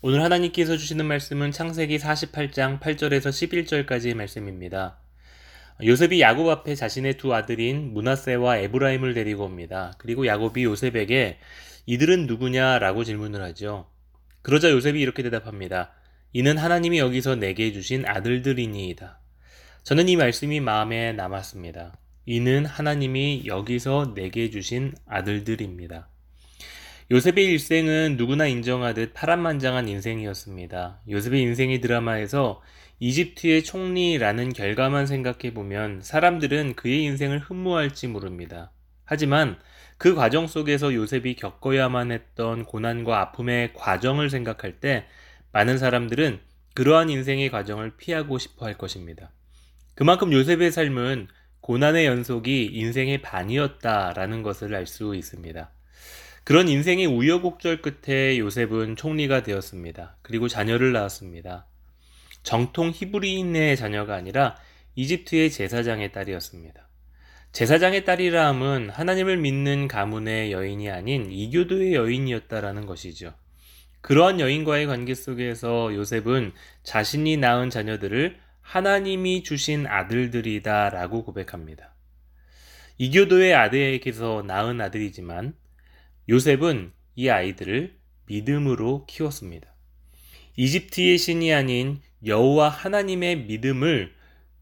오늘 하나님께서 주시는 말씀은 창세기 48장 8절에서 11절까지의 말씀입니다. 요셉이 야곱 앞에 자신의 두 아들인 문하세와 에브라임을 데리고 옵니다. 그리고 야곱이 요셉에게 이들은 누구냐라고 질문을 하죠. 그러자 요셉이 이렇게 대답합니다. 이는 하나님이 여기서 내게 주신 아들들이니이다. 저는 이 말씀이 마음에 남았습니다. 이는 하나님이 여기서 내게 주신 아들들입니다. 요셉의 일생은 누구나 인정하듯 파란만장한 인생이었습니다. 요셉의 인생의 드라마에서 이집트의 총리라는 결과만 생각해 보면 사람들은 그의 인생을 흠모할지 모릅니다. 하지만 그 과정 속에서 요셉이 겪어야만 했던 고난과 아픔의 과정을 생각할 때 많은 사람들은 그러한 인생의 과정을 피하고 싶어 할 것입니다. 그만큼 요셉의 삶은 고난의 연속이 인생의 반이었다라는 것을 알 수 있습니다. 그런 인생의 우여곡절 끝에 요셉은 총리가 되었습니다. 그리고 자녀를 낳았습니다. 정통 히브리인의 자녀가 아니라 이집트의 제사장의 딸이었습니다. 제사장의 딸이라 함은 하나님을 믿는 가문의 여인이 아닌 이교도의 여인이었다라는 것이죠. 그러한 여인과의 관계 속에서 요셉은 자신이 낳은 자녀들을 하나님이 주신 아들들이다 라고 고백합니다. 이교도의 아들에게서 낳은 아들이지만 요셉은 이 아이들을 믿음으로 키웠습니다. 이집트의 신이 아닌 여호와 하나님의 믿음을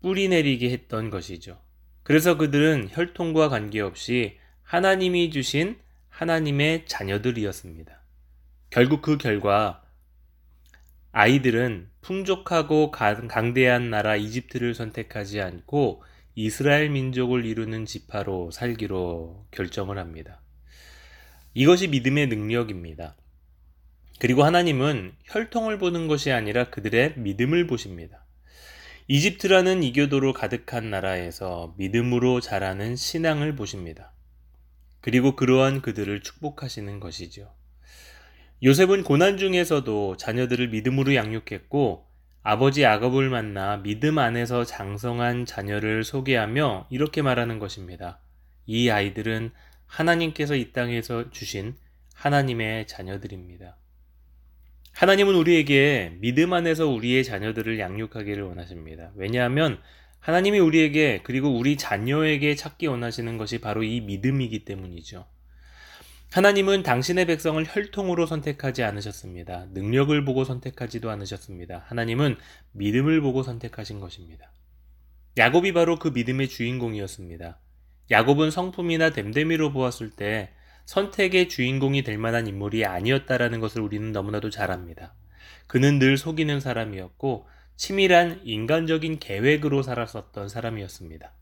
뿌리내리게 했던 것이죠. 그래서 그들은 혈통과 관계없이 하나님이 주신 하나님의 자녀들이었습니다. 결국 그 결과 아이들은 풍족하고 강대한 나라 이집트를 선택하지 않고 이스라엘 민족을 이루는 지파로 살기로 결정을 합니다. 이것이 믿음의 능력입니다. 그리고 하나님은 혈통을 보는 것이 아니라 그들의 믿음을 보십니다. 이집트라는 이교도로 가득한 나라에서 믿음으로 자라는 신앙을 보십니다. 그리고 그러한 그들을 축복하시는 것이죠. 요셉은 고난 중에서도 자녀들을 믿음으로 양육했고 아버지 아겁을 만나 믿음 안에서 장성한 자녀를 소개하며 이렇게 말하는 것입니다. 이 아이들은 하나님께서 이 땅에서 주신 하나님의 자녀들입니다. 하나님은 우리에게 믿음 안에서 우리의 자녀들을 양육하기를 원하십니다. 왜냐하면 하나님이 우리에게 그리고 우리 자녀에게 찾기 원하시는 것이 바로 이 믿음이기 때문이죠. 하나님은 당신의 백성을 혈통으로 선택하지 않으셨습니다. 능력을 보고 선택하지도 않으셨습니다. 하나님은 믿음을 보고 선택하신 것입니다. 야곱이 바로 그 믿음의 주인공이었습니다. 야곱은 성품이나 댐데미로 보았을 때 선택의 주인공이 될 만한 인물이 아니었다라는 것을 우리는 너무나도 잘 압니다. 그는 늘 속이는 사람이었고 치밀한 인간적인 계획으로 살았었던 사람이었습니다.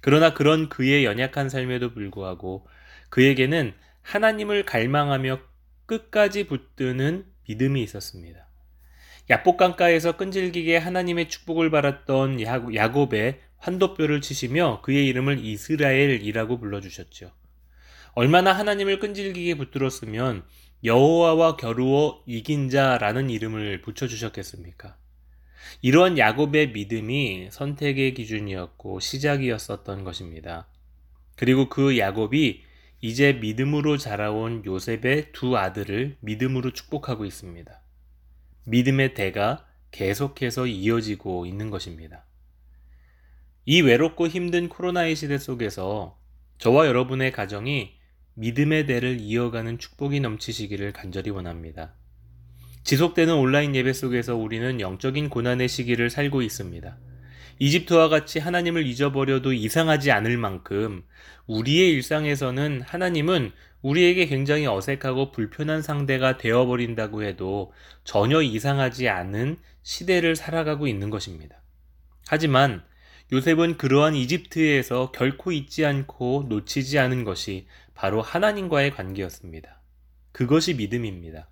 그러나 그런 그의 연약한 삶에도 불구하고 그에게는 하나님을 갈망하며 끝까지 붙드는 믿음이 있었습니다. 야복강가에서 끈질기게 하나님의 축복을 받았던 야곱의 환도뼈를 치시며 그의 이름을 이스라엘이라고 불러주셨죠. 얼마나 하나님을 끈질기게 붙들었으면 여호와와 겨루어 이긴 자라는 이름을 붙여주셨겠습니까? 이러한 야곱의 믿음이 선택의 기준이었고 시작이었었던 것입니다. 그리고 그 야곱이 이제 믿음으로 자라온 요셉의 두 아들을 믿음으로 축복하고 있습니다. 믿음의 대가 계속해서 이어지고 있는 것입니다. 이 외롭고 힘든 코로나의 시대 속에서 저와 여러분의 가정이 믿음의 대를 이어가는 축복이 넘치시기를 간절히 원합니다. 지속되는 온라인 예배 속에서 우리는 영적인 고난의 시기를 살고 있습니다. 이집트와 같이 하나님을 잊어버려도 이상하지 않을 만큼 우리의 일상에서는 하나님은 우리에게 굉장히 어색하고 불편한 상대가 되어버린다고 해도 전혀 이상하지 않은 시대를 살아가고 있는 것입니다. 하지만 요셉은 그러한 이집트에서 결코 잊지 않고 놓치지 않은 것이 바로 하나님과의 관계였습니다. 그것이 믿음입니다.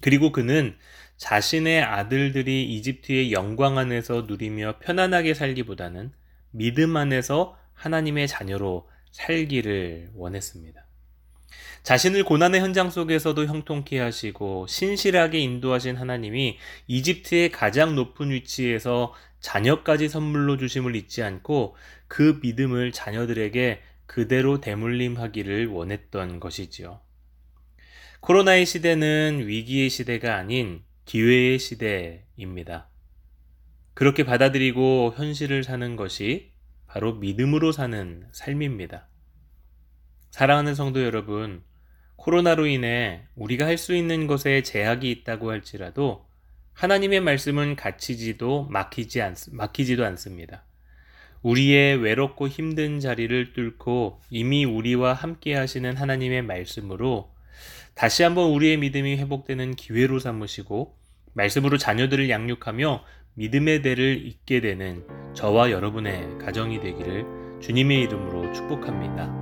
그리고 그는 자신의 아들들이 이집트의 영광 안에서 누리며 편안하게 살기보다는 믿음 안에서 하나님의 자녀로 살기를 원했습니다. 자신을 고난의 현장 속에서도 형통케 하시고 신실하게 인도하신 하나님이 이집트의 가장 높은 위치에서 자녀까지 선물로 주심을 잊지 않고 그 믿음을 자녀들에게 그대로 대물림하기를 원했던 것이지요. 코로나의 시대는 위기의 시대가 아닌 기회의 시대입니다. 그렇게 받아들이고 현실을 사는 것이 바로 믿음으로 사는 삶입니다. 사랑하는 성도 여러분, 코로나로 인해 우리가 할 수 있는 것에 제약이 있다고 할지라도 하나님의 말씀은 갇히지도 막히지 않, 막히지도 않습니다. 우리의 외롭고 힘든 자리를 뚫고 이미 우리와 함께 하시는 하나님의 말씀으로 다시 한번 우리의 믿음이 회복되는 기회로 삼으시고 말씀으로 자녀들을 양육하며 믿음의 대를 잇게 되는 저와 여러분의 가정이 되기를 주님의 이름으로 축복합니다.